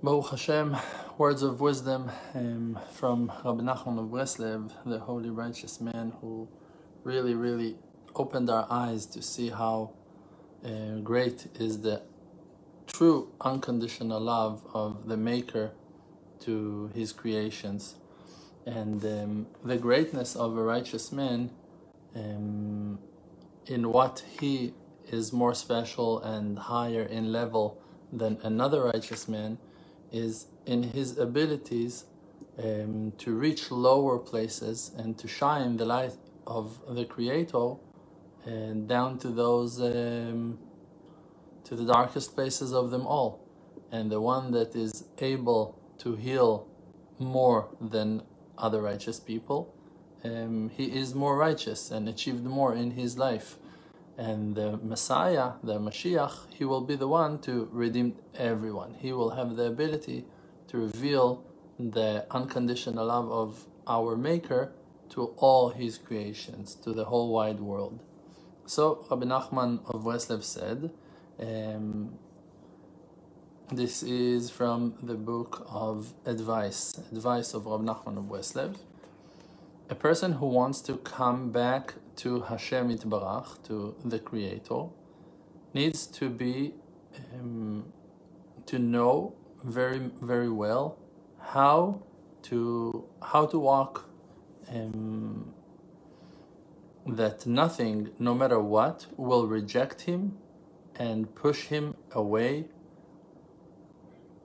Baruch Hashem, words of wisdom um, from Rabbi Nachman of Breslev, the holy righteous man who really, really opened our eyes to see how uh, great is the true unconditional love of the Maker to his creations. And um, the greatness of a righteous man um, in what he is more special and higher in level than another righteous man is in his abilities um, to reach lower places and to shine the light of the Creator and uh, down to those um, to the darkest places of them all. And the one that is able to heal more than other righteous people, um, he is more righteous and achieved more in his life. And the Messiah, the Mashiach, he will be the one to redeem everyone. He will have the ability to reveal the unconditional love of our Maker to all his creations, to the whole wide world. So Rabbi Nachman of Breslev said, um, this is from the book of Advice, Advice of Rabbi Nachman of Breslev. A person who wants to come back to Hashem Yitbarach, to the Creator, needs to be um, to know very very well how to how to walk um, that nothing, no matter what, will reject him and push him away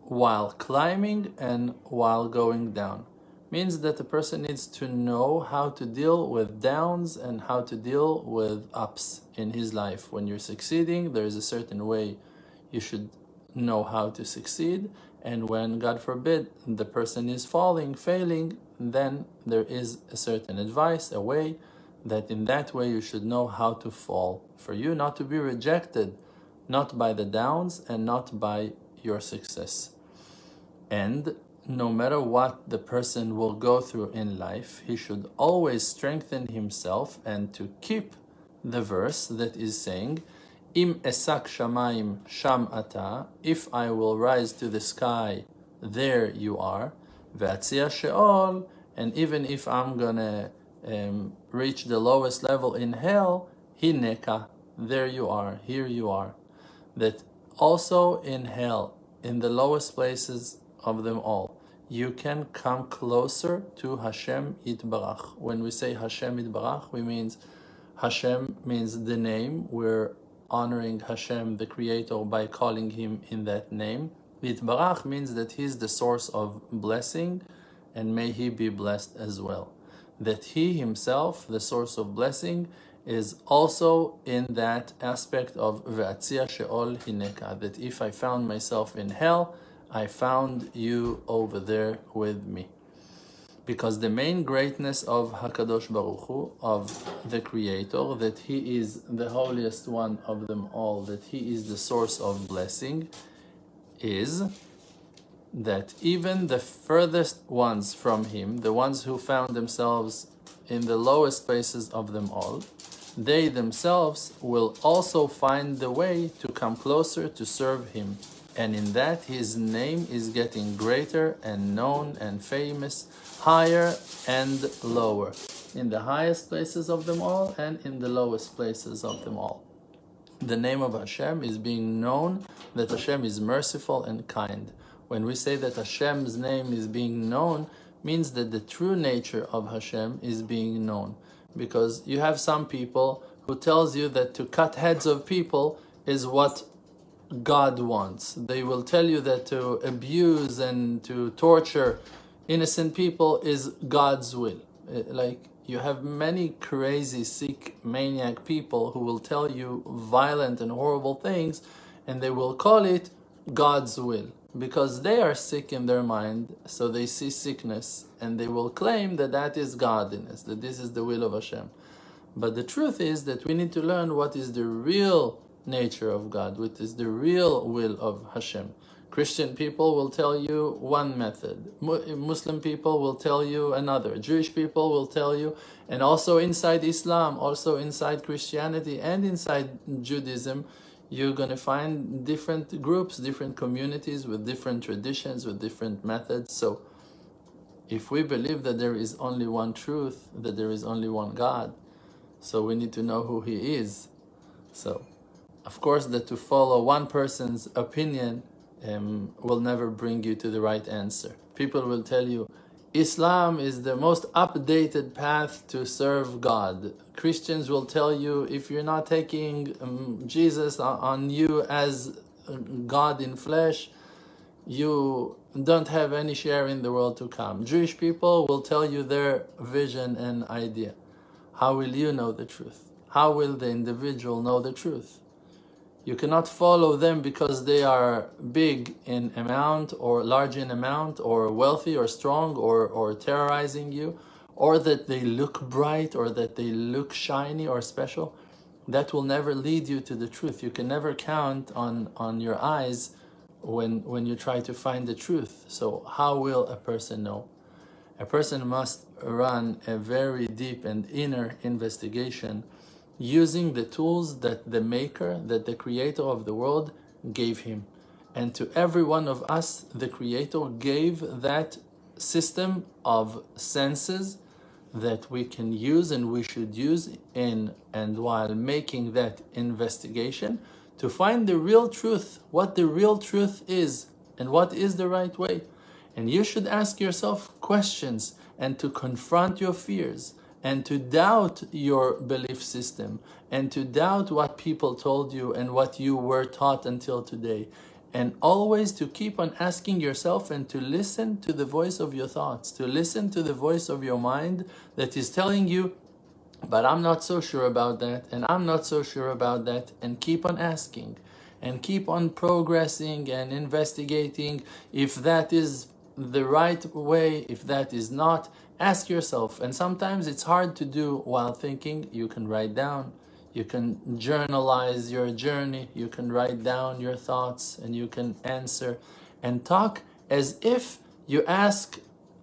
while climbing and while going down means that the person needs to know how to deal with downs and how to deal with ups in his life. When you're succeeding, there is a certain way you should know how to succeed. And when, God forbid, the person is falling, failing, then there is a certain advice, a way that in that way you should know how to fall. For you not to be rejected, not by the downs and not by your success. And no matter what the person will go through in life, he should always strengthen himself and to keep the verse that is saying, Im esak shamayim sham ata, if I will rise to the sky, there you are. V'atzia sheol, and even if I'm gonna um, reach the lowest level in hell, hineka, there you are, here you are. That also in hell, in the lowest places of them all. You can come closer to Hashem Yitbarach. When we say Hashem Yitbarach, we means Hashem means the name. We're honoring Hashem, the Creator, by calling Him in that name. Yitbarach means that He's the source of blessing, and may He be blessed as well. That He Himself, the source of blessing, is also in that aspect of Ve'atzia Sheol Hineka, that if I found myself in hell, I found you over there with me. Because the main greatness of Hakadosh Baruch Hu, of the Creator, that He is the holiest one of them all, that He is the source of blessing, is that even the furthest ones from Him, the ones who found themselves in the lowest places of them all, they themselves will also find the way to come closer to serve Him and in that his name is getting greater and known and famous, higher and lower, in the highest places of them all and in the lowest places of them all. The name of Hashem is being known that Hashem is merciful and kind. When we say that Hashem's name is being known, means that the true nature of Hashem is being known. Because you have some people who tells you that to cut heads of people is what God wants. They will tell you that to abuse and to torture innocent people is God's will. Uh, like you have many crazy, sick, maniac people who will tell you violent and horrible things, and they will call it God's will because they are sick in their mind, so they see sickness and they will claim that that is godliness, that this is the will of Hashem. But the truth is that we need to learn what is the real nature of God, which is the real will of Hashem. Christian people will tell you one method. Muslim people will tell you another. Jewish people will tell you, and also inside Islam, also inside Christianity, and inside Judaism, you're going to find different groups, different communities with different traditions, with different methods. So if we believe that there is only one truth, that there is only one God, so we need to know who He is. So, of course, that to follow one person's opinion um, will never bring you to the right answer. People will tell you, Islam is the most updated path to serve God. Christians will tell you if you're not taking um, Jesus on you as um, God in flesh, you don't have any share in the world to come. Jewish people will tell you their vision and idea. How will you know the truth? How will the individual know the truth? You cannot follow them because they are big in amount or large in amount or wealthy or strong or, or terrorizing you or that they look bright or that they look shiny or special. That will never lead you to the truth. You can never count on, on your eyes when, when you try to find the truth. So how will a person know? A person must run a very deep and inner investigation using the tools that the maker, that the creator of the world gave him. And to every one of us, the creator gave that system of senses that we can use and we should use in and while making that investigation to find the real truth, what the real truth is and what is the right way. And you should ask yourself questions and to confront your fears and to doubt your belief system and to doubt what people told you and what you were taught until today. And always to keep on asking yourself and to listen to the voice of your thoughts, to listen to the voice of your mind that is telling you, but I'm not so sure about that, and I'm not so sure about that, and keep on asking and keep on progressing and investigating if that is the right way, if that is not, ask yourself. And sometimes it's hard to do while thinking. You can write down, you can journalize your journey, you can write down your thoughts, and you can answer and talk as if you ask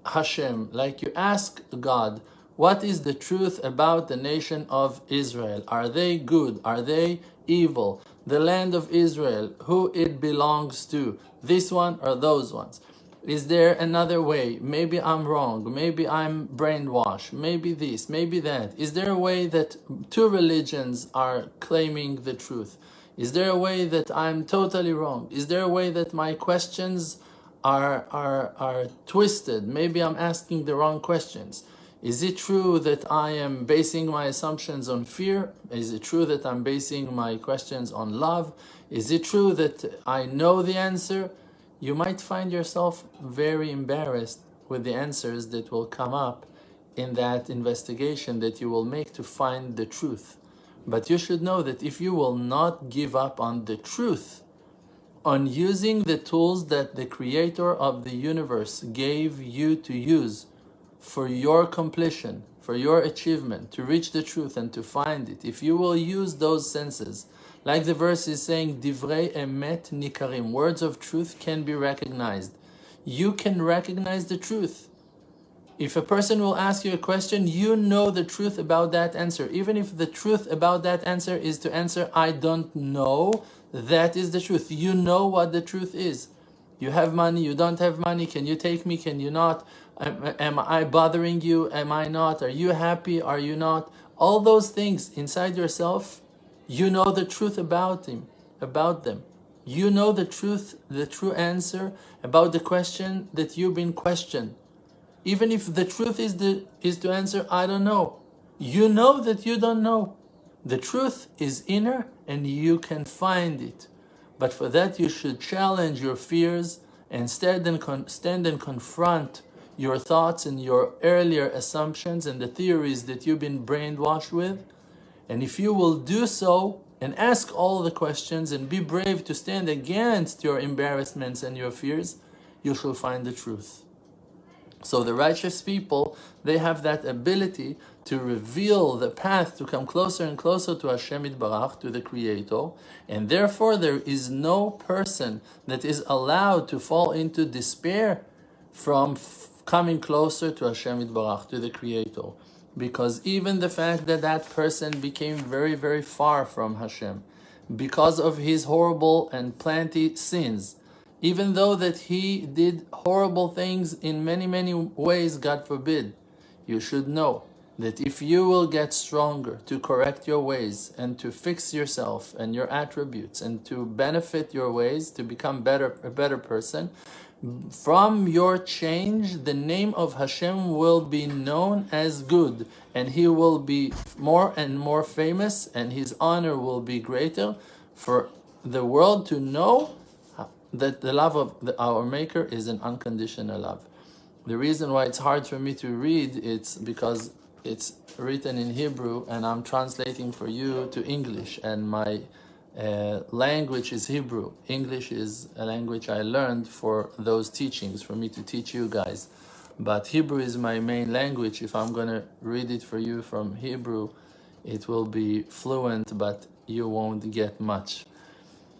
Hashem, like you ask God, what is the truth about the nation of Israel? Are they good? Are they evil? The land of Israel, who it belongs to, this one or those ones. Is there another way? Maybe I'm wrong. Maybe I'm brainwashed. Maybe this, maybe that. Is there a way that two religions are claiming the truth? Is there a way that I'm totally wrong? Is there a way that my questions are, are, are twisted? Maybe I'm asking the wrong questions. Is it true that I am basing my assumptions on fear? Is it true that I'm basing my questions on love? Is it true that I know the answer? You might find yourself very embarrassed with the answers that will come up in that investigation that you will make to find the truth. But you should know that if you will not give up on the truth, on using the tools that the creator of the universe gave you to use for your completion, for your achievement, to reach the truth and to find it, if you will use those senses, like the verse is saying, Divrei emet nikarim, words of truth can be recognized. You can recognize the truth. If a person will ask you a question, you know the truth about that answer. Even if the truth about that answer is to answer, I don't know, that is the truth. You know what the truth is. You have money, you don't have money, can you take me, can you not? Am, am I bothering you, am I not? Are you happy, are you not? All those things inside yourself you know the truth about him, about them. You know the truth, the true answer about the question that you've been questioned. Even if the truth is the is to answer, I don't know. You know that you don't know. The truth is inner and you can find it. But for that you should challenge your fears and stand and, con- stand and confront your thoughts and your earlier assumptions and the theories that you've been brainwashed with and if you will do so and ask all the questions and be brave to stand against your embarrassments and your fears, you shall find the truth. So the righteous people, they have that ability to reveal the path to come closer and closer to Hashem Barach, to the Creator, and therefore there is no person that is allowed to fall into despair from f- coming closer to Hashem Barach, to the Creator because even the fact that that person became very, very far from Hashem, because of his horrible and plenty sins. Even though that he did horrible things in many, many ways, God forbid, you should know that if you will get stronger to correct your ways and to fix yourself and your attributes and to benefit your ways to become better a better person from your change the name of Hashem will be known as good and he will be more and more famous and his honor will be greater for the world to know that the love of the, our maker is an unconditional love. The reason why it's hard for me to read it's because it's written in Hebrew and I'm translating for you to English and my uh, language is Hebrew. English is a language I learned for those teachings, for me to teach you guys. But Hebrew is my main language. If I'm going to read it for you from Hebrew, it will be fluent, but you won't get much.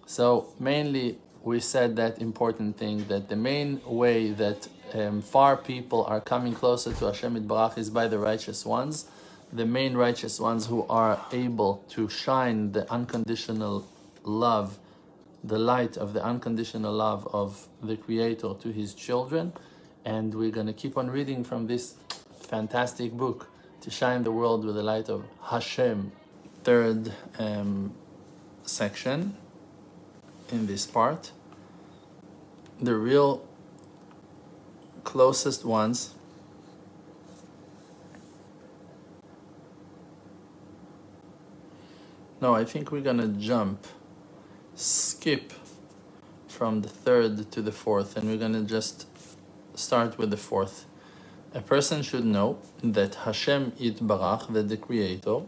So, mainly, we said that important thing that the main way that um, far people are coming closer to Hashem Barach is by the righteous ones, the main righteous ones who are able to shine the unconditional love, the light of the unconditional love of the Creator to His children. And we're going to keep on reading from this fantastic book to shine the world with the light of Hashem. Third um, section in this part. The real closest ones no I think we're gonna jump skip from the third to the fourth and we're gonna just start with the fourth a person should know that Hashem Yitbarach, that the Creator,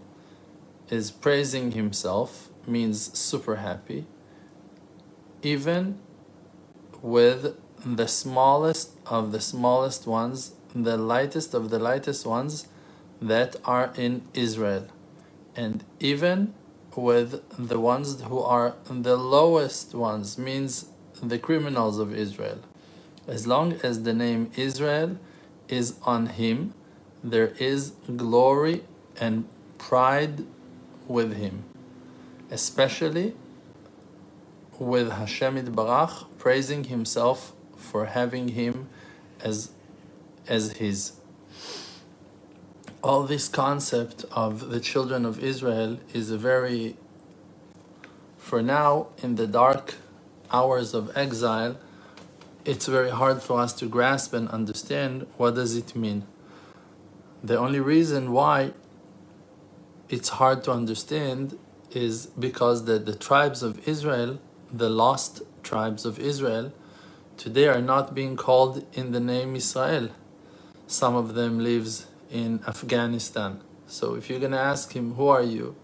is praising Himself, means super happy, even with the smallest of the smallest ones, the lightest of the lightest ones that are in Israel. And even with the ones who are the lowest ones, means the criminals of Israel. As long as the name Israel is on him, there is glory and pride with him, especially with Hashem Barach praising himself for having him as as his all this concept of the children of Israel is a very for now in the dark hours of exile it's very hard for us to grasp and understand what does it mean the only reason why it's hard to understand is because the, the tribes of Israel the lost tribes of Israel today are not being called in the name Israel. Some of them lives in Afghanistan. So if you're going to ask him, who are you?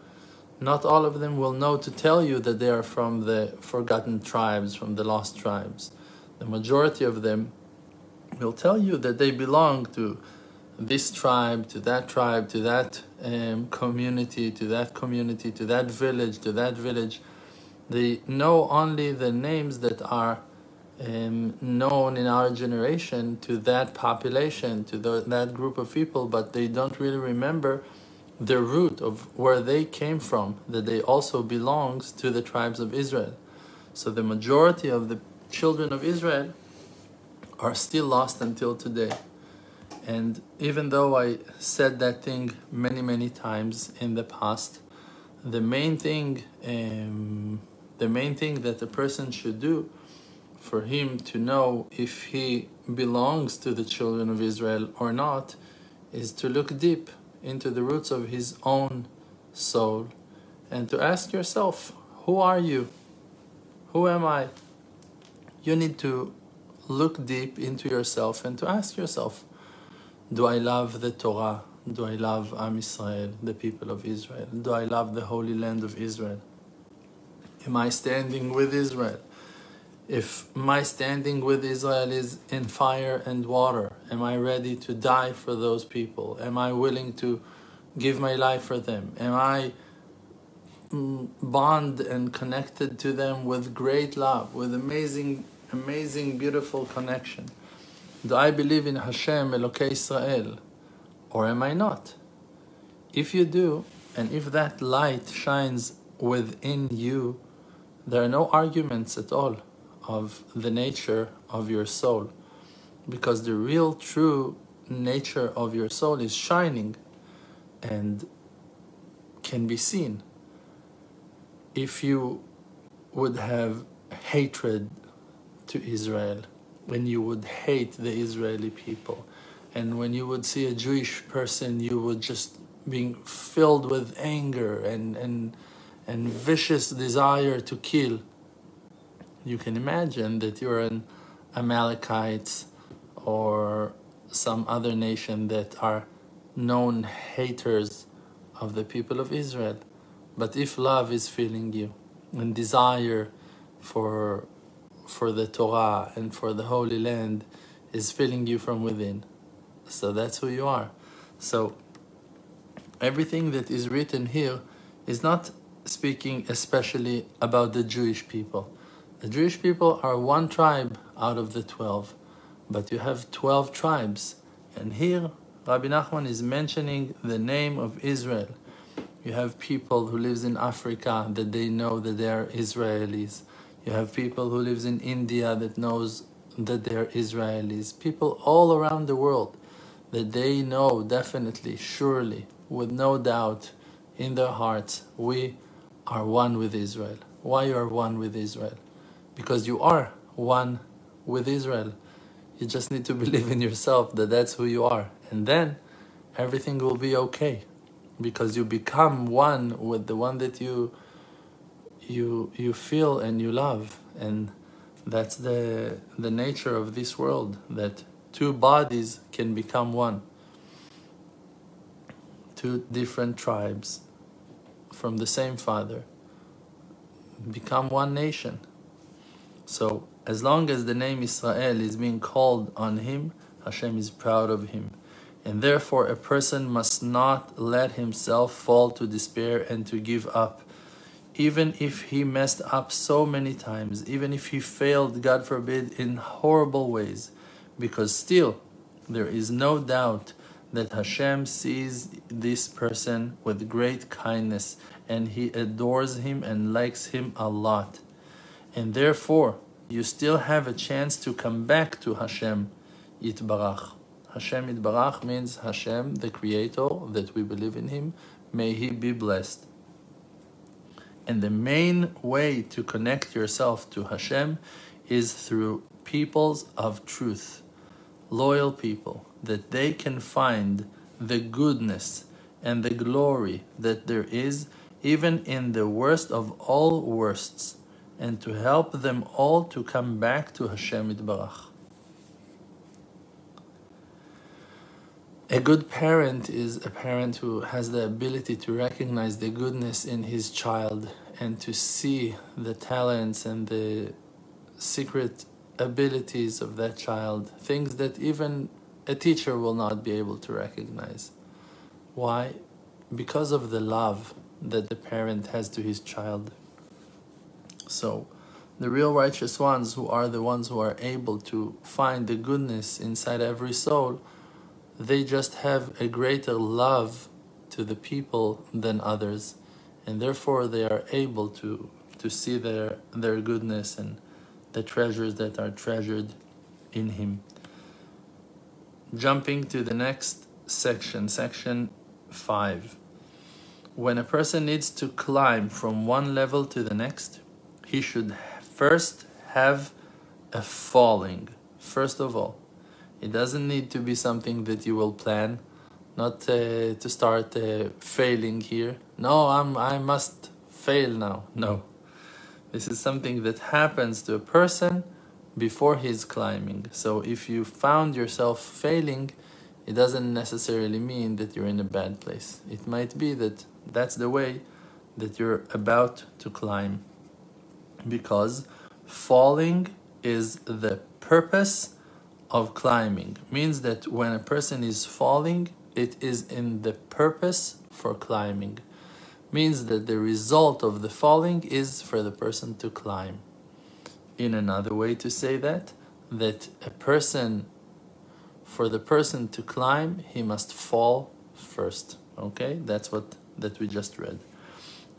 Not all of them will know to tell you that they are from the forgotten tribes, from the lost tribes. The majority of them will tell you that they belong to this tribe, to that tribe, to that um, community, to that community, to that village, to that village. They know only the names that are um, known in our generation to that population, to the, that group of people, but they don't really remember the root of where they came from, that they also belongs to the tribes of Israel. So the majority of the children of Israel are still lost until today. And even though I said that thing many, many times in the past, the main thing, um, the main thing that a person should do for him to know if he belongs to the children of Israel or not is to look deep into the roots of his own soul and to ask yourself, who are you? Who am I? You need to look deep into yourself and to ask yourself, do I love the Torah? Do I love Am Israel, the people of Israel? Do I love the Holy Land of Israel? Am I standing with Israel? If my standing with Israel is in fire and water, am I ready to die for those people? Am I willing to give my life for them? Am I mm, bond and connected to them with great love, with amazing, amazing, beautiful connection? Do I believe in Hashem, Elokei Israel, or am I not? If you do, and if that light shines within you, there are no arguments at all of the nature of your soul. Because the real true nature of your soul is shining and can be seen. If you would have hatred to Israel when you would hate the Israeli people and when you would see a Jewish person you would just being filled with anger and and and vicious desire to kill you can imagine that you're an Amalekites or some other nation that are known haters of the people of Israel. But if love is filling you and desire for for the Torah and for the Holy Land is filling you from within, so that's who you are. So everything that is written here is not speaking especially about the Jewish people. The Jewish people are one tribe out of the 12, but you have 12 tribes. And here, Rabbi Nachman is mentioning the name of Israel. You have people who lives in Africa that they know that they are Israelis. You have people who lives in India that knows that they are Israelis. People all around the world that they know definitely, surely, with no doubt in their hearts, we are one with Israel. Why you are one with Israel? Because you are one with Israel. You just need to believe in yourself that that's who you are. And then everything will be okay. Because you become one with the one that you you you feel and you love. And that's the the nature of this world, that two bodies can become one. Two different tribes from the same father become one nation. So as long as the name Israel is being called on him, Hashem is proud of him. And therefore a person must not let himself fall to despair and to give up. Even if he messed up so many times, even if he failed, God forbid, in horrible ways, because still there is no doubt that Hashem sees this person with great kindness and he adores him and likes him a lot. And therefore, you still have a chance to come back to Hashem Yitbarach. Hashem Yitbarach means Hashem, the Creator, that we believe in Him. May He be blessed. And the main way to connect yourself to Hashem is through peoples of truth, loyal people, that they can find the goodness and the glory that there is even in the worst of all worsts and to help them all to come back to Hashem Yitbarach. A good parent is a parent who has the ability to recognize the goodness in his child and to see the talents and the secret abilities of that child, things that even a teacher will not be able to recognize. Why? Because of the love that the parent has to his child. So, the real righteous ones, who are the ones who are able to find the goodness inside every soul, they just have a greater love to the people than others, and therefore they are able to to see their their goodness and the treasures that are treasured in Him. Jumping to the next section, section five. When a person needs to climb from one level to the next, he should first have a falling. First of all, it doesn't need to be something that you will plan, not uh, to start uh, failing here. No, I'm I must fail now. No, this is something that happens to a person before he's climbing. So if you found yourself failing, it doesn't necessarily mean that you're in a bad place. It might be that that's the way that you're about to climb because falling is the purpose of climbing. Means that when a person is falling it is in the purpose for climbing. Means that the result of the falling is for the person to climb. In another way to say that that a person for the person to climb he must fall first. Okay? That's what that we just read.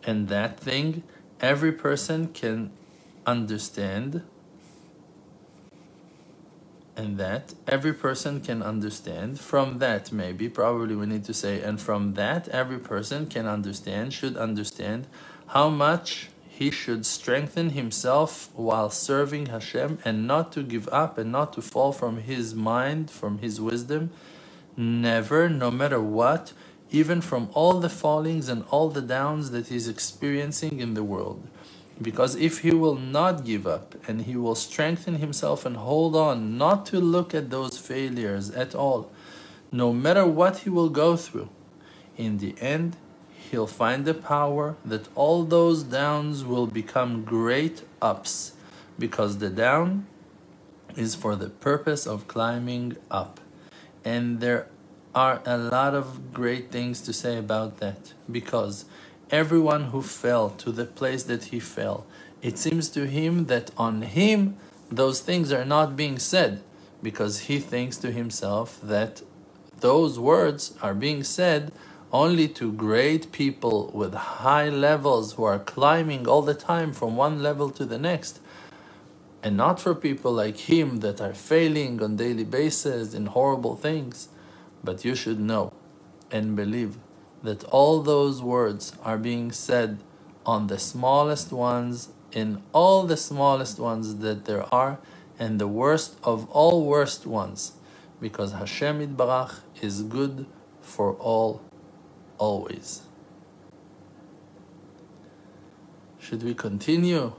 And that thing every person can understand and that every person can understand. From that maybe probably we need to say and from that every person can understand should understand how much he should strengthen himself while serving Hashem and not to give up and not to fall from his mind from his wisdom. Never no matter what even from all the fallings and all the downs that he's experiencing in the world because if he will not give up and he will strengthen himself and hold on, not to look at those failures at all, no matter what he will go through, in the end, he'll find the power that all those downs will become great ups because the down is for the purpose of climbing up. And there are a lot of great things to say about that because everyone who fell to the place that he fell. It seems to him that on him those things are not being said because he thinks to himself that those words are being said only to great people with high levels who are climbing all the time from one level to the next and not for people like him that are failing on daily basis in horrible things but you should know and believe that all those words are being said on the smallest ones in all the smallest ones that there are and the worst of all worst ones because Hashem Yitbarach is good for all always. Should we continue?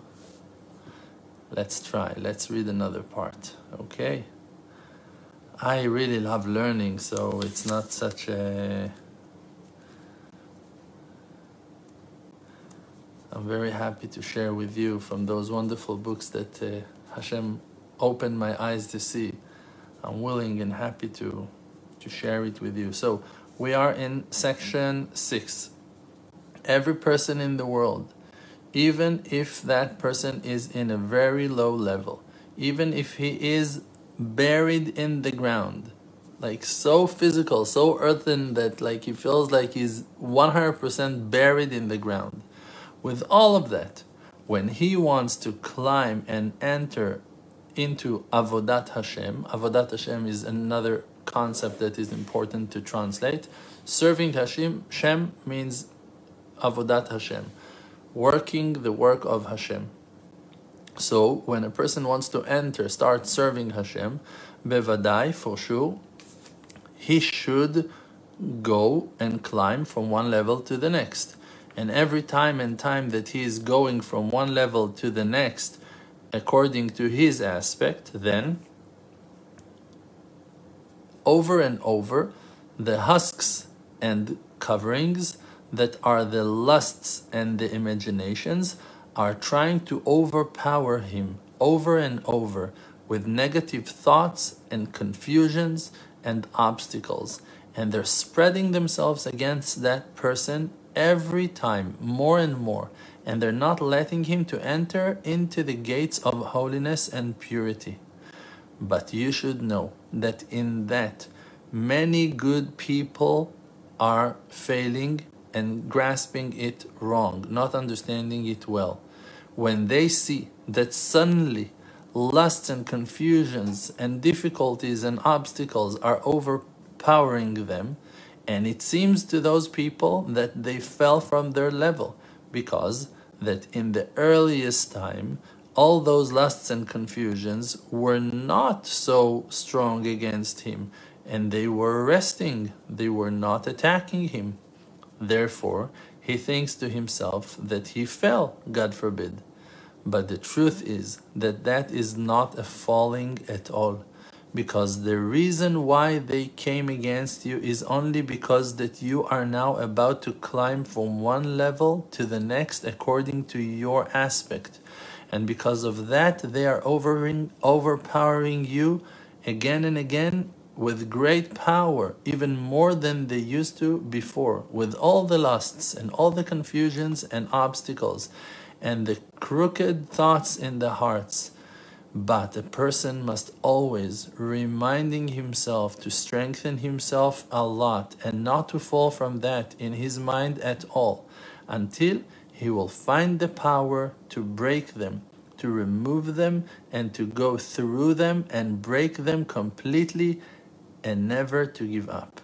Let's try. Let's read another part. Okay. I really love learning, so it's not such a I'm very happy to share with you from those wonderful books that uh, Hashem opened my eyes to see. I'm willing and happy to, to share it with you. So, we are in section 6. Every person in the world, even if that person is in a very low level, even if he is buried in the ground, like so physical, so earthen that like he feels like he's 100% buried in the ground with all of that, when he wants to climb and enter into Avodat Hashem, Avodat Hashem is another concept that is important to translate. Serving Hashem, Shem means Avodat Hashem, working the work of Hashem. So when a person wants to enter, start serving Hashem, bevadai for sure, he should go and climb from one level to the next. And every time and time that he is going from one level to the next, according to his aspect, then over and over, the husks and coverings that are the lusts and the imaginations are trying to overpower him over and over with negative thoughts and confusions and obstacles. And they're spreading themselves against that person every time more and more and they're not letting him to enter into the gates of holiness and purity but you should know that in that many good people are failing and grasping it wrong not understanding it well. When they see that suddenly lusts and confusions and difficulties and obstacles are overpowering them and it seems to those people that they fell from their level because that in the earliest time all those lusts and confusions were not so strong against him and they were resting they were not attacking him therefore he thinks to himself that he fell god forbid. But the truth is that that is not a falling at all because the reason why they came against you is only because that you are now about to climb from one level to the next according to your aspect. And because of that they are overing, overpowering you again and again with great power even more than they used to before with all the lusts and all the confusions and obstacles and the crooked thoughts in the hearts. But a person must always reminding himself to strengthen himself a lot and not to fall from that in his mind at all until he will find the power to break them, to remove them, and to go through them and break them completely and never to give up.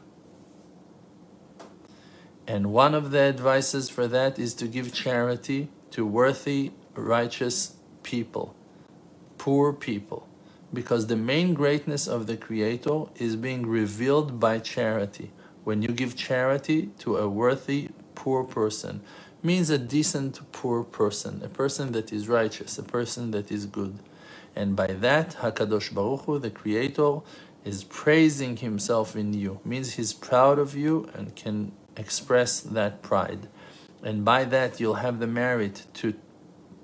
And one of the advices for that is to give charity to worthy, righteous people, poor people, because the main greatness of the Creator is being revealed by charity. When you give charity to a worthy, poor person, means a decent, poor person, a person that is righteous, a person that is good. And by that, Hakadosh Baruch Hu, the Creator, is praising Himself in you. Means He's proud of you and can express that pride. And by that, you'll have the merit to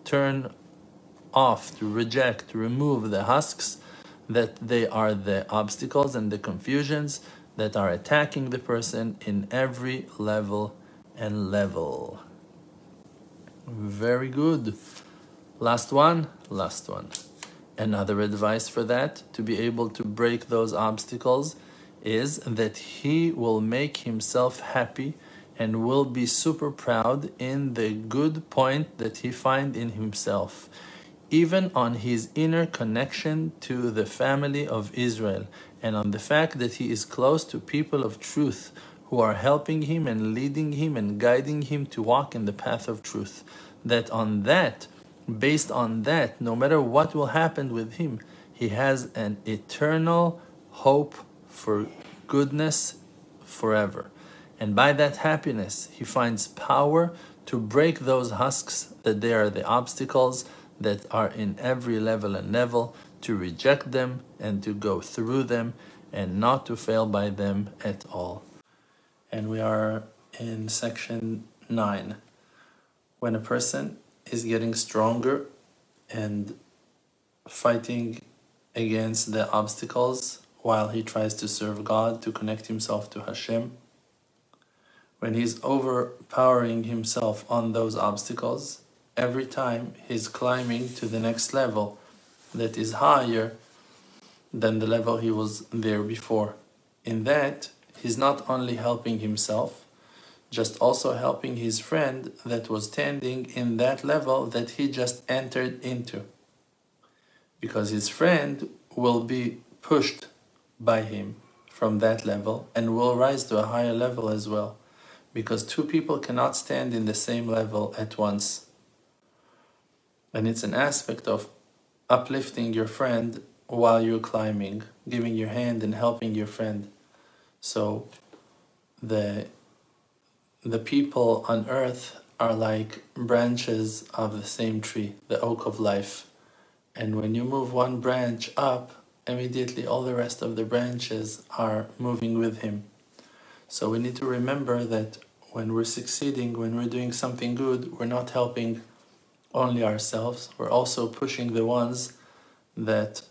turn off, to reject, to remove the husks that they are the obstacles and the confusions that are attacking the person in every level and level. Very good. Last one, last one. Another advice for that, to be able to break those obstacles, is that he will make himself happy and will be super proud in the good point that he find in himself even on his inner connection to the family of Israel and on the fact that he is close to people of truth who are helping him and leading him and guiding him to walk in the path of truth. That on that based on that no matter what will happen with him he has an eternal hope for goodness forever. And by that happiness, he finds power to break those husks that they are the obstacles that are in every level and level, to reject them and to go through them and not to fail by them at all. And we are in section 9. When a person is getting stronger and fighting against the obstacles while he tries to serve God, to connect himself to Hashem. When he's overpowering himself on those obstacles, every time he's climbing to the next level that is higher than the level he was there before. In that, he's not only helping himself, just also helping his friend that was standing in that level that he just entered into. Because his friend will be pushed by him from that level and will rise to a higher level as well. Because two people cannot stand in the same level at once. And it's an aspect of uplifting your friend while you're climbing, giving your hand and helping your friend. So the the people on earth are like branches of the same tree, the oak of life. And when you move one branch up, immediately all the rest of the branches are moving with him. So we need to remember that when we're succeeding, when we're doing something good, we're not helping only ourselves, we're also pushing the ones that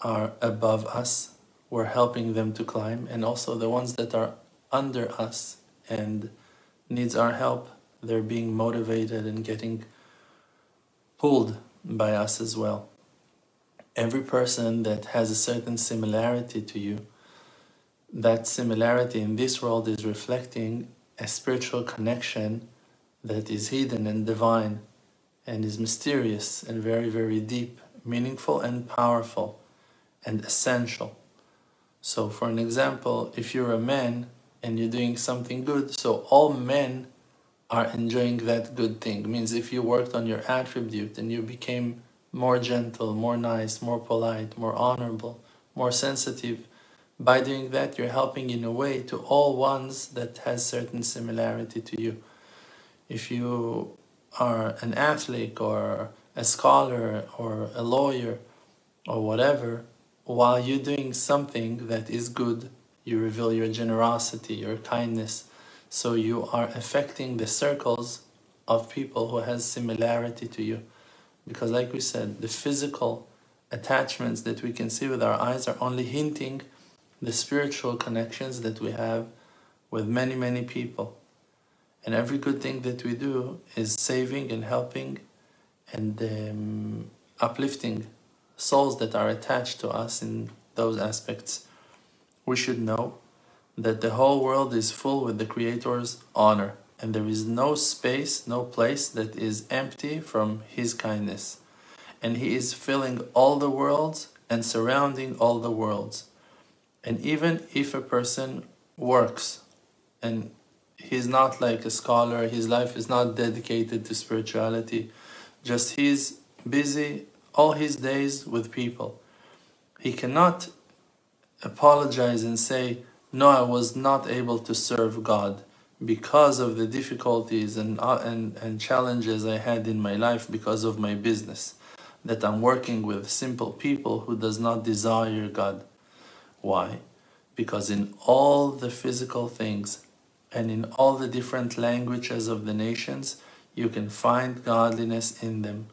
are above us, we're helping them to climb, and also the ones that are under us and needs our help, they're being motivated and getting pulled by us as well every person that has a certain similarity to you, that similarity in this world is reflecting a spiritual connection that is hidden and divine and is mysterious and very, very deep, meaningful and powerful and essential. So, for an example, if you're a man and you're doing something good, so all men are enjoying that good thing. It means if you worked on your attribute and you became more gentle, more nice, more polite, more honorable, more sensitive. By doing that, you're helping in a way to all ones that has certain similarity to you. If you are an athlete or a scholar or a lawyer or whatever, while you're doing something that is good, you reveal your generosity, your kindness. So you are affecting the circles of people who has similarity to you. Because, like we said, the physical attachments that we can see with our eyes are only hinting the spiritual connections that we have with many, many people. And every good thing that we do is saving and helping and um, uplifting souls that are attached to us in those aspects. We should know that the whole world is full with the Creator's honor. and there is no space, no place that is empty from His kindness. And He is filling all the worlds and surrounding all the worlds. And even if a person works and he's not like a scholar, his life is not dedicated to spirituality, just he's busy all his days with people. He cannot apologize and say, No, I was not able to serve God because of the difficulties and, uh, and, and challenges I had in my life because of my business. That I'm working with simple people who does not desire God. Why? Because in all the physical things and in all the different languages of the nations, you can find godliness in them.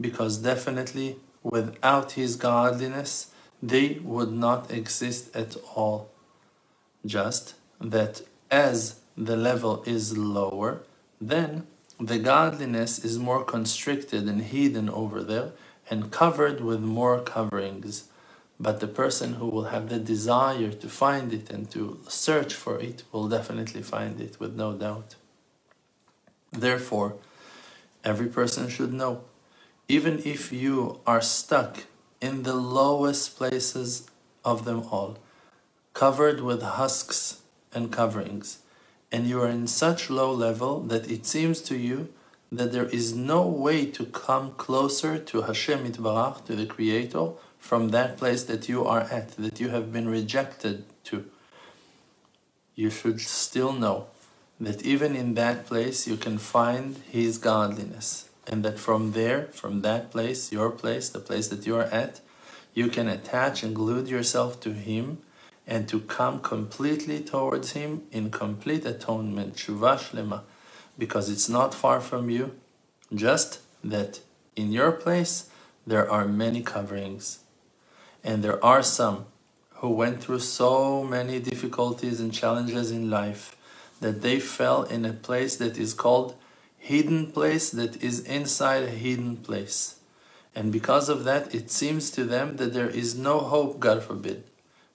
Because definitely without his godliness, they would not exist at all. Just that as the level is lower, then the godliness is more constricted and hidden over there and covered with more coverings. But the person who will have the desire to find it and to search for it will definitely find it with no doubt. Therefore, every person should know even if you are stuck in the lowest places of them all, covered with husks and coverings, and you are in such low level that it seems to you that there is no way to come closer to Hashem Yitbarach, to the Creator, from that place that you are at, that you have been rejected to. You should still know that even in that place you can find His godliness and that from there, from that place, your place, the place that you are at, you can attach and glue yourself to Him and to come completely towards Him in complete atonement, Shuvah Shlema, because it's not far from you, just that in your place there are many coverings. And there are some who went through so many difficulties and challenges in life that they fell in a place that is called hidden place that is inside a hidden place. And because of that, it seems to them that there is no hope, God forbid.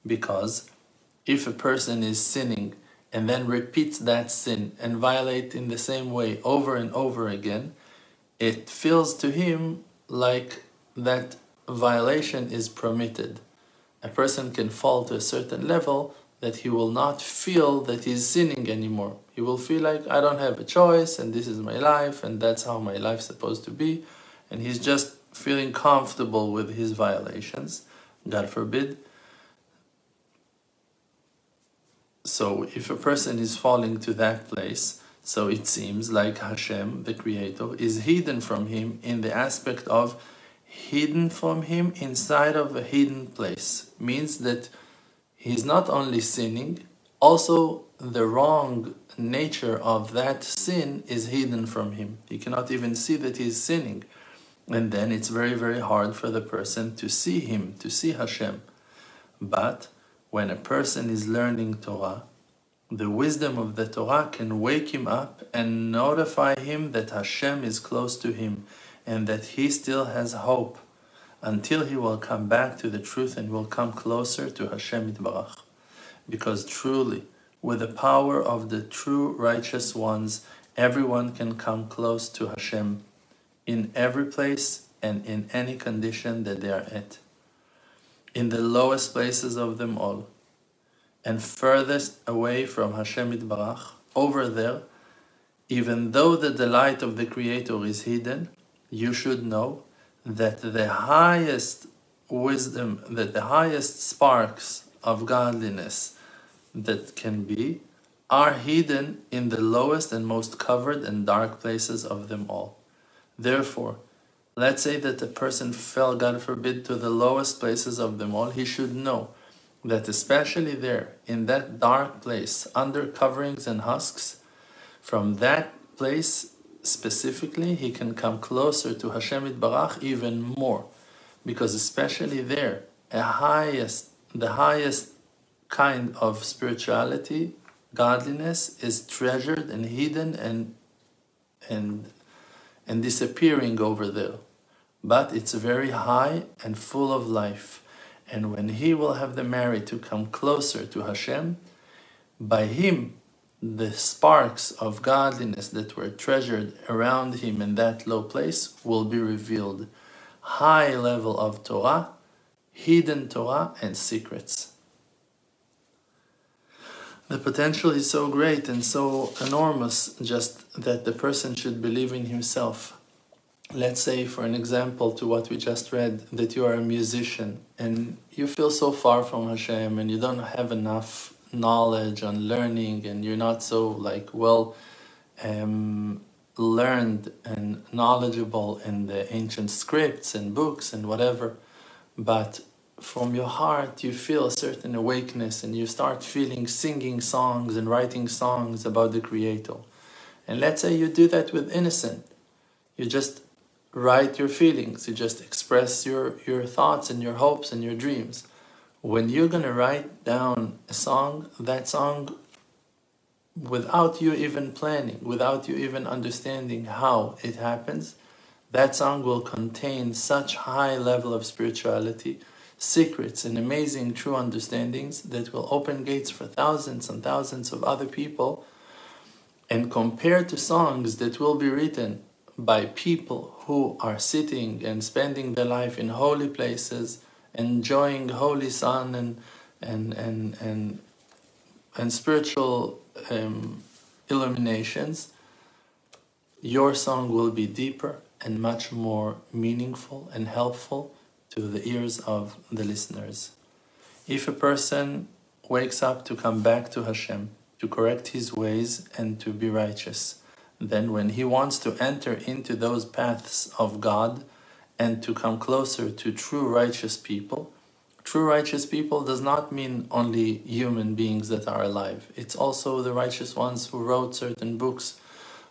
Because if a person is sinning and then repeats that sin and violate in the same way over and over again, it feels to him like that violation is permitted. A person can fall to a certain level that he will not feel that he's sinning anymore. He will feel like I don't have a choice and this is my life and that's how my life's supposed to be. And he's just feeling comfortable with his violations. God forbid. So if a person is falling to that place, so it seems like Hashem, the Creator, is hidden from him in the aspect of hidden from him inside of a hidden place. Means that he's not only sinning, also the wrong nature of that sin is hidden from him. He cannot even see that he's sinning. And then it's very, very hard for the person to see him, to see Hashem. But when a person is learning Torah, the wisdom of the Torah can wake him up and notify him that Hashem is close to him and that he still has hope until he will come back to the truth and will come closer to Hashem Yitbarach. Because truly, with the power of the true righteous ones, everyone can come close to Hashem in every place and in any condition that they are at. In the lowest places of them all, and furthest away from Hashem Yitbarach, over there, even though the delight of the Creator is hidden, you should know that the highest wisdom, that the highest sparks of godliness that can be are hidden in the lowest and most covered and dark places of them all. Therefore, let's say that a person fell, God forbid, to the lowest places of them all, he should know that especially there, in that dark place, under coverings and husks, from that place specifically, he can come closer to Hashem Yitbarach even more. Because especially there, a highest, the highest kind of spirituality, godliness, is treasured and hidden and and and disappearing over there. But it's very high and full of life. And when he will have the merit to come closer to Hashem, by him the sparks of godliness that were treasured around him in that low place will be revealed. High level of Torah, hidden Torah, and secrets. The potential is so great and so enormous, just that the person should believe in himself. Let's say, for an example, to what we just read, that you are a musician and you feel so far from Hashem and you don't have enough knowledge and learning and you're not so like well um, learned and knowledgeable in the ancient scripts and books and whatever but from your heart you feel a certain awakeness and you start feeling singing songs and writing songs about the creator. And let's say you do that with innocent. You just write your feelings you just express your your thoughts and your hopes and your dreams. When you're going to write down a song, that song, without you even planning, without you even understanding how it happens, that song will contain such high level of spirituality, secrets and amazing true understandings that will open gates for thousands and thousands of other people and compared to songs that will be written by people who are sitting and spending their life in holy places enjoying holy sun and and and and and spiritual um, illuminations, your song will be deeper and much more meaningful and helpful to the ears of the listeners. If a person wakes up to come back to Hashem, to correct his ways and to be righteous, then when he wants to enter into those paths of God, and to come closer to true righteous people. True righteous people does not mean only human beings that are alive. It's also the righteous ones who wrote certain books,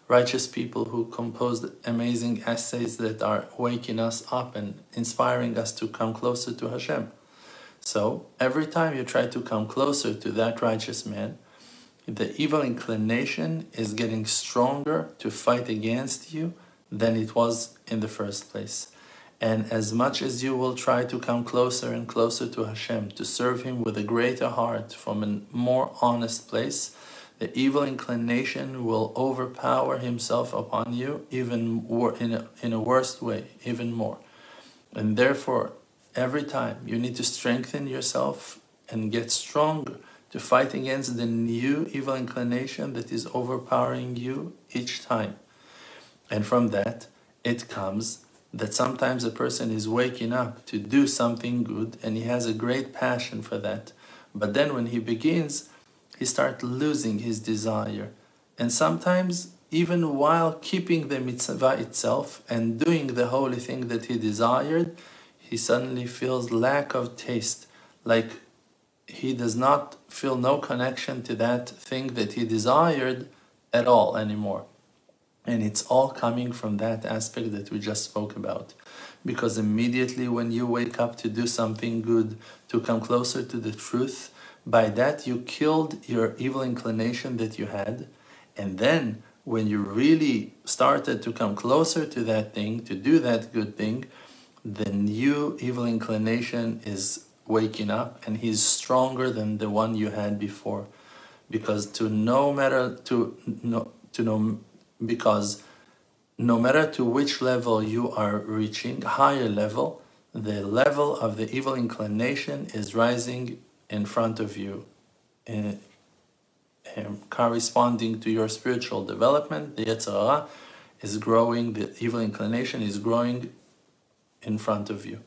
righteous people who composed amazing essays that are waking us up and inspiring us to come closer to Hashem. So every time you try to come closer to that righteous man, the evil inclination is getting stronger to fight against you than it was in the first place. And as much as you will try to come closer and closer to Hashem, to serve Him with a greater heart from a more honest place, the evil inclination will overpower himself upon you even in a, in a worst way, even more. And therefore, every time you need to strengthen yourself and get stronger to fight against the new evil inclination that is overpowering you each time. And from that, it comes that sometimes a person is waking up to do something good and he has a great passion for that. But then when he begins, he starts losing his desire. And sometimes, even while keeping the mitzvah itself and doing the holy thing that he desired, he suddenly feels lack of taste, like he does not feel no connection to that thing that he desired at all anymore. And it's all coming from that aspect that we just spoke about. Because immediately when you wake up to do something good, to come closer to the truth, by that you killed your evil inclination that you had. And then when you really started to come closer to that thing, to do that good thing, the new evil inclination is waking up and he's stronger than the one you had before. Because to no matter to no to know because no matter to which level you are reaching, higher level, the level of the evil inclination is rising in front of you, in, in corresponding to your spiritual development. The Yetzer Hara is growing, the evil inclination is growing in front of you.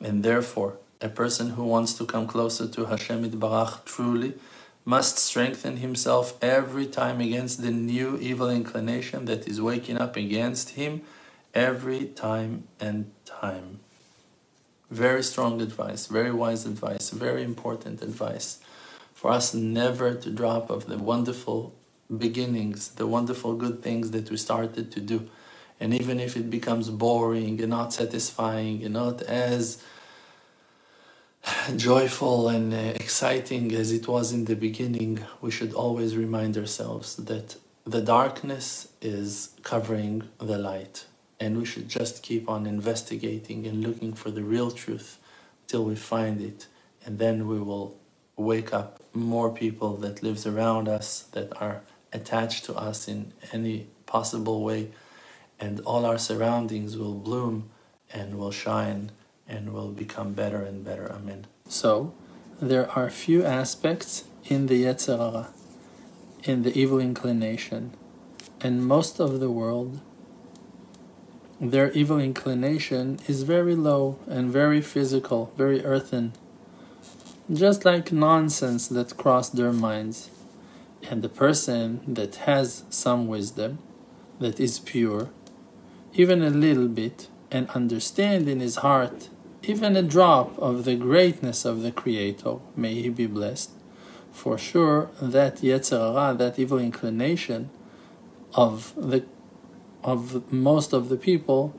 And therefore, a person who wants to come closer to Hashem Barach truly must strengthen himself every time against the new evil inclination that is waking up against him every time and time. Very strong advice, very wise advice, very important advice for us never to drop of the wonderful beginnings, the wonderful good things that we started to do. And even if it becomes boring and not satisfying and not as joyful and uh, exciting as it was in the beginning, we should always remind ourselves that the darkness is covering the light. And we should just keep on investigating and looking for the real truth till we find it. And then we will wake up more people that lives around us that are attached to us in any possible way. And all our surroundings will bloom and will shine and will become better and better. Amen. So there are few aspects in the Yetzer Hara, in the evil inclination and most of the world their evil inclination is very low and very physical, very earthen, just like nonsense that crossed their minds. And the person that has some wisdom, that is pure, even a little bit, and understand in his heart even a drop of the greatness of the Creator, may he be blessed. For sure, that Yetzer Hara, that evil inclination of the of most of the people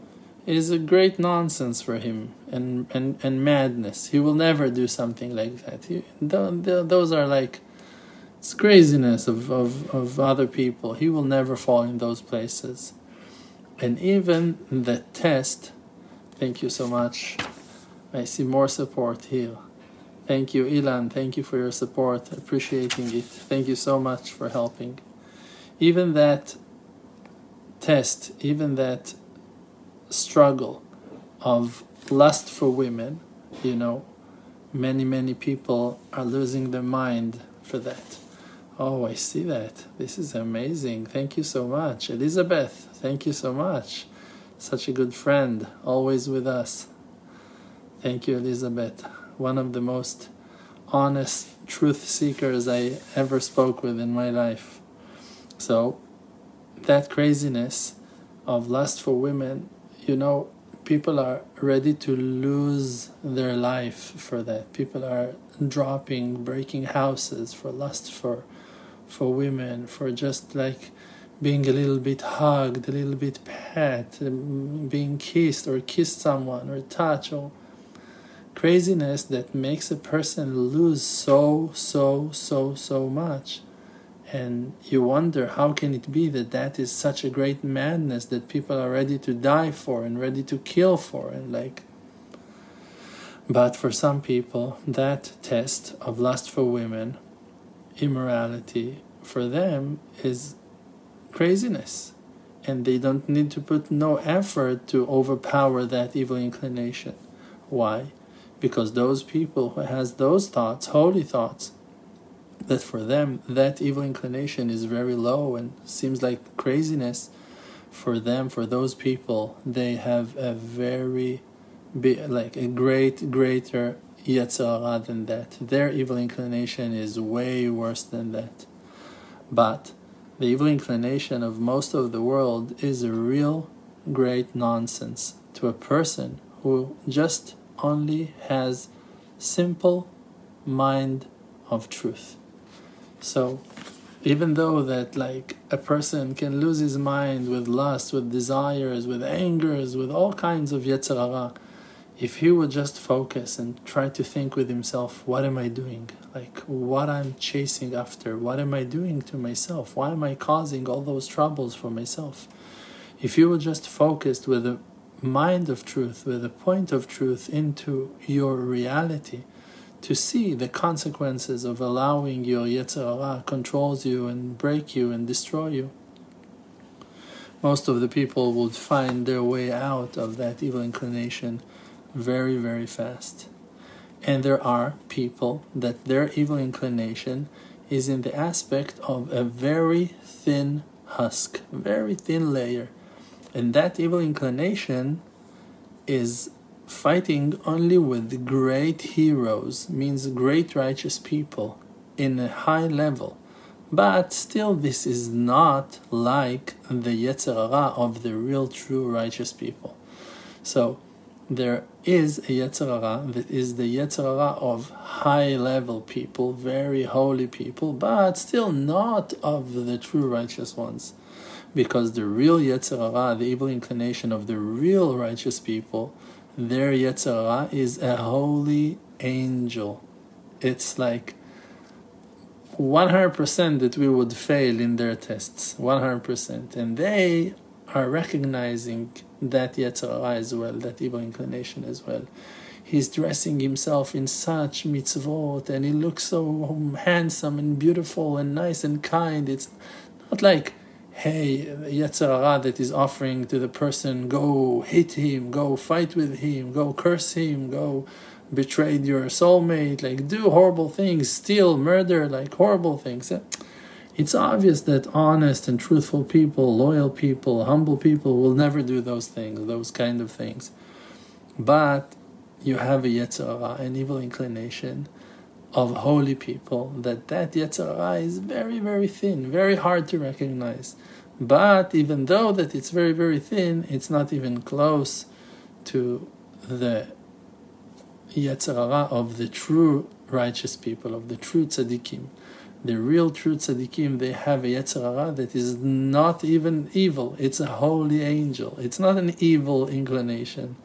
is a great nonsense for him and, and, and madness. He will never do something like that. He, those are like it's craziness of, of, of other people. He will never fall in those places. And even the test, thank you so much. I see more support here. Thank you, Ilan. Thank you for your support. Appreciating it. Thank you so much for helping. Even that test, even that struggle of lust for women, you know, many, many people are losing their mind for that. Oh, I see that. This is amazing. Thank you so much. Elizabeth, thank you so much. Such a good friend, always with us. Thank you, Elizabeth. One of the most honest truth seekers I ever spoke with in my life. So, that craziness of lust for women, you know, people are ready to lose their life for that. People are dropping, breaking houses for lust for for women, for just like being a little bit hugged, a little bit pat, um, being kissed or kissed someone or touch or craziness that makes a person lose so so so so much and you wonder how can it be that that is such a great madness that people are ready to die for and ready to kill for and like but for some people that test of lust for women immorality for them is craziness. And they don't need to put no effort to overpower that evil inclination. Why? Because those people who has those thoughts holy thoughts that for them that evil inclination is very low and seems like craziness for them for those people. They have a very like a great greater Yetzer Hara than that. Their evil inclination is way worse than that. But the evil inclination of most of the world is a real great nonsense to a person who just only has simple mind of truth so even though that like a person can lose his mind with lust, with desires, with angers, with all kinds of Yetzer Hara, if he would just focus and try to think with himself, what am I doing? Like what I'm chasing after, what am I doing to myself? Why am I causing all those troubles for myself? If you would just focus with a mind of truth, with a point of truth into your reality, to see the consequences of allowing your Yetzer Hara controls you and break you and destroy you. Most of the people would find their way out of that evil inclination very, very fast. And there are people that their evil inclination is in the aspect of a very thin husk, very thin layer. And that evil inclination is fighting only with great heroes means great righteous people in a high level. But still, this is not like the Yetzer Hara of the real, true righteous people. So, there is a Yetzer Hara that is the Yetzer Hara of high level people, very holy people, but still not of the true righteous ones. Because the real Yetzer Hara, the evil inclination of the real righteous people, their Yetzer Hara is a holy angel. It's like 100% that we would fail in their tests. 100%. And they are recognizing that Yetzer Hara as well, that evil inclination as well. he's dressing himself in such mitzvot and he looks so handsome and beautiful and nice and kind. It's not like, hey, Yetzer Hara that is offering to the person, go hit him, go fight with him, go curse him, go betray your soulmate, like do horrible things, steal, murder, like horrible things. It's obvious that honest and truthful people, loyal people, humble people will never do those things, those kind of things. But you have a Yetzer Hara, an evil inclination of holy people, that that Yetzer Hara is very, very thin, very hard to recognize. But even though that it's very, very thin, it's not even close to the Yetzer Hara of the true righteous people, of the true tzaddikim the real true tzaddikim, they have a Yetzer Hara that is not even evil. It's a holy angel. It's not an evil inclination.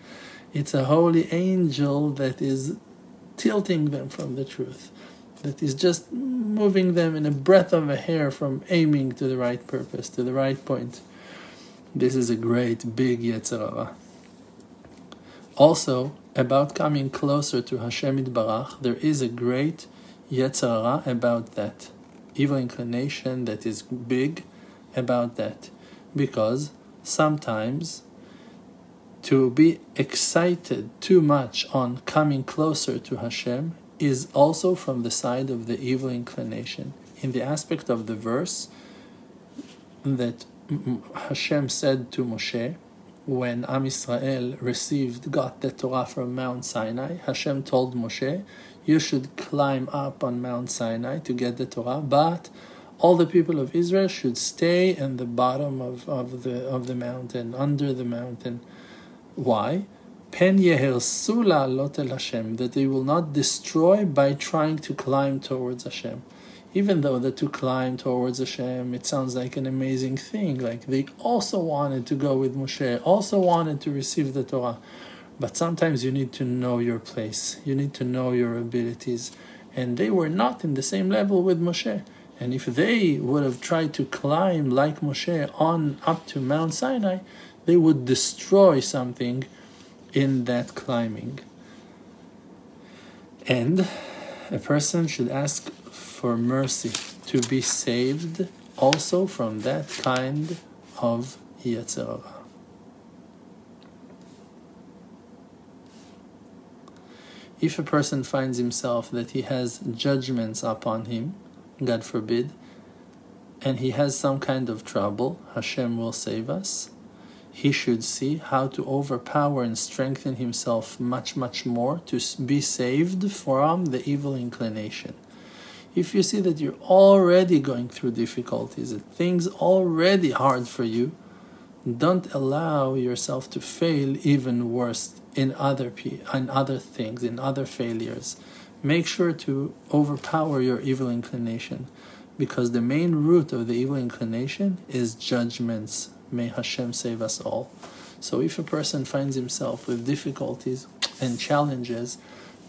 It's a holy angel that is tilting them from the truth, that is just moving them in a breath of a hair from aiming to the right purpose, to the right point. This is a great, big Yetzer Hara. Also, about coming closer to Hashem Barach, there is a great Yetzer Hara about that. Evil inclination that is big about that. Because sometimes to be excited too much on coming closer to Hashem is also from the side of the evil inclination. In the aspect of the verse that Hashem said to Moshe, when Am Israel received, got the Torah from Mount Sinai, Hashem told Moshe, you should climb up on Mount Sinai to get the Torah, but all the people of Israel should stay in the bottom of, of the of the mountain, under the mountain. Why? Pen yehersula lotel Hashem, that they will not destroy by trying to climb towards Hashem. Even though the to climb towards Hashem, it sounds like an amazing thing. Like they also wanted to go with Moshe, also wanted to receive the Torah. But sometimes you need to know your place, you need to know your abilities. And they were not in the same level with Moshe. And if they would have tried to climb like Moshe on up to Mount Sinai, they would destroy something in that climbing. And a person should ask for mercy to be saved also from that kind of Yetzer Hara. if a person finds himself that he has judgments upon him, God forbid, and he has some kind of trouble, Hashem will save us. He should see how to overpower and strengthen himself much, much more to be saved from the evil inclination. If you see that you're already going through difficulties, that things already hard for you, don't allow yourself to fail even worse in other in other things, in other failures. Make sure to overpower your evil inclination, because the main root of the evil inclination is judgments. May Hashem save us all. So if a person finds himself with difficulties and challenges,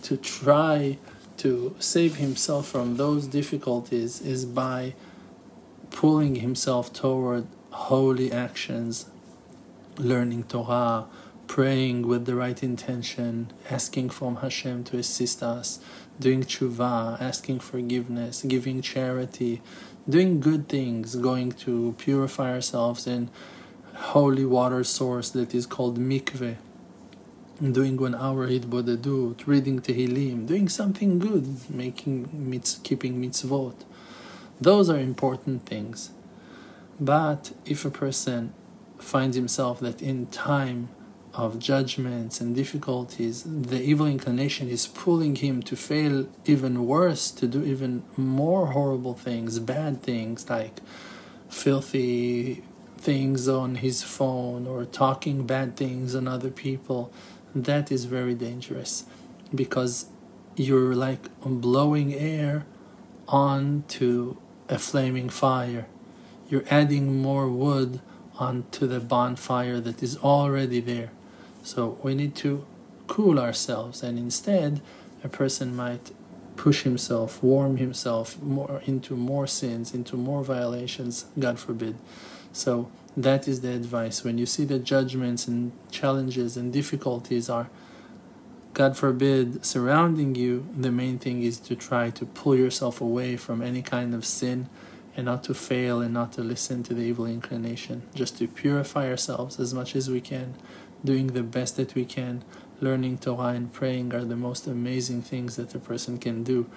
to try to save himself from those difficulties is by pulling himself toward holy actions, learning Torah, praying with the right intention, asking from Hashem to assist us, doing tshuva, asking forgiveness, giving charity, doing good things, going to purify ourselves in holy water source that is called mikveh, doing one hour hitbodedut, reading Tehillim, doing something good, making mitz, keeping mitzvot. Those are important things. But if a person finds himself that in time of judgments and difficulties, the evil inclination is pulling him to fail even worse, to do even more horrible things, bad things like filthy things on his phone or talking bad things on other people. That is very dangerous because you're like blowing air onto a flaming fire you're adding more wood onto the bonfire that is already there. So we need to cool ourselves, and instead, a person might push himself, warm himself more into more sins, into more violations, God forbid. So that is the advice. When you see the judgments and challenges and difficulties are God forbid, surrounding you, the main thing is to try to pull yourself away from any kind of sin and not to fail and not to listen to the evil inclination. Just to purify ourselves as much as we can, doing the best that we can. Learning Torah and praying are the most amazing things that a person can do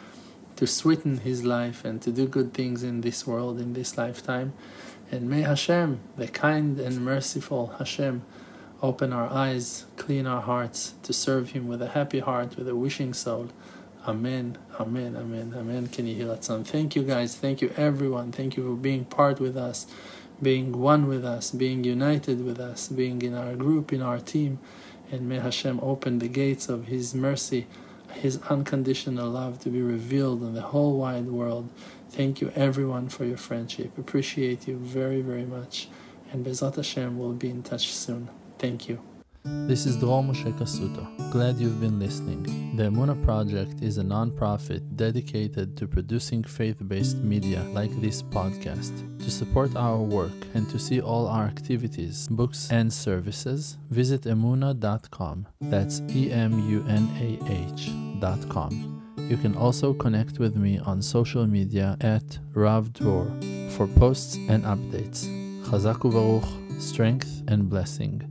to sweeten his life and to do good things in this world, in this lifetime. And may Hashem, the kind and merciful Hashem, open our eyes, clean our hearts to serve Him with a happy heart, with a wishing soul. Amen, amen, amen, amen. Can you hear that sound? Thank you guys, thank you everyone, thank you for being part with us, being one with us, being united with us, being in our group, in our team. And may Hashem open the gates of His mercy, His unconditional love to be revealed in the whole wide world. Thank you everyone for your friendship. Appreciate you very, very much. And Bezat Hashem will be in touch soon. Thank you. This is Dror Moshe Cassouto. Glad you've been listening. The Emunah Project is a non-profit dedicated to producing faith-based media like this podcast. To support our work and to see all our activities, books, and services, visit emunah.com. That's E-M-U-N-A-H.com. You can also connect with me on social media at Rav Dror for posts and updates. Chazak Baruch, strength and blessing.